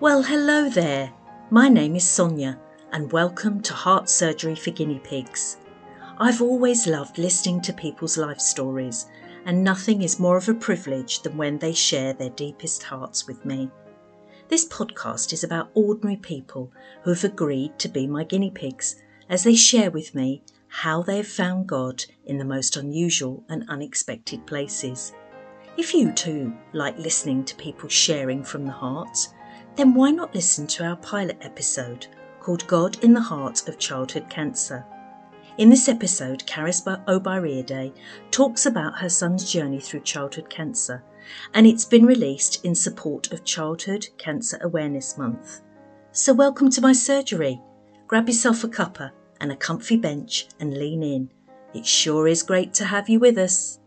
Well, hello there. My name is Sonya, and welcome to Heart Surgery for Guinea Pigs. I've always loved listening to people's life stories, and nothing is more of a privilege than when they share their deepest hearts with me. This podcast is about ordinary people who have agreed to be my guinea pigs as they share with me how they have found God in the most unusual and unexpected places. If you too like listening to people sharing from the heart, then why not listen to our pilot episode called God in the Heart of Childhood Cancer? In this episode, Caris Obairiade talks about her son's journey through childhood cancer, and it's been released in support of Childhood Cancer Awareness Month. So, welcome to my surgery. Grab yourself a cuppa and a comfy bench and lean in. It sure is great to have you with us.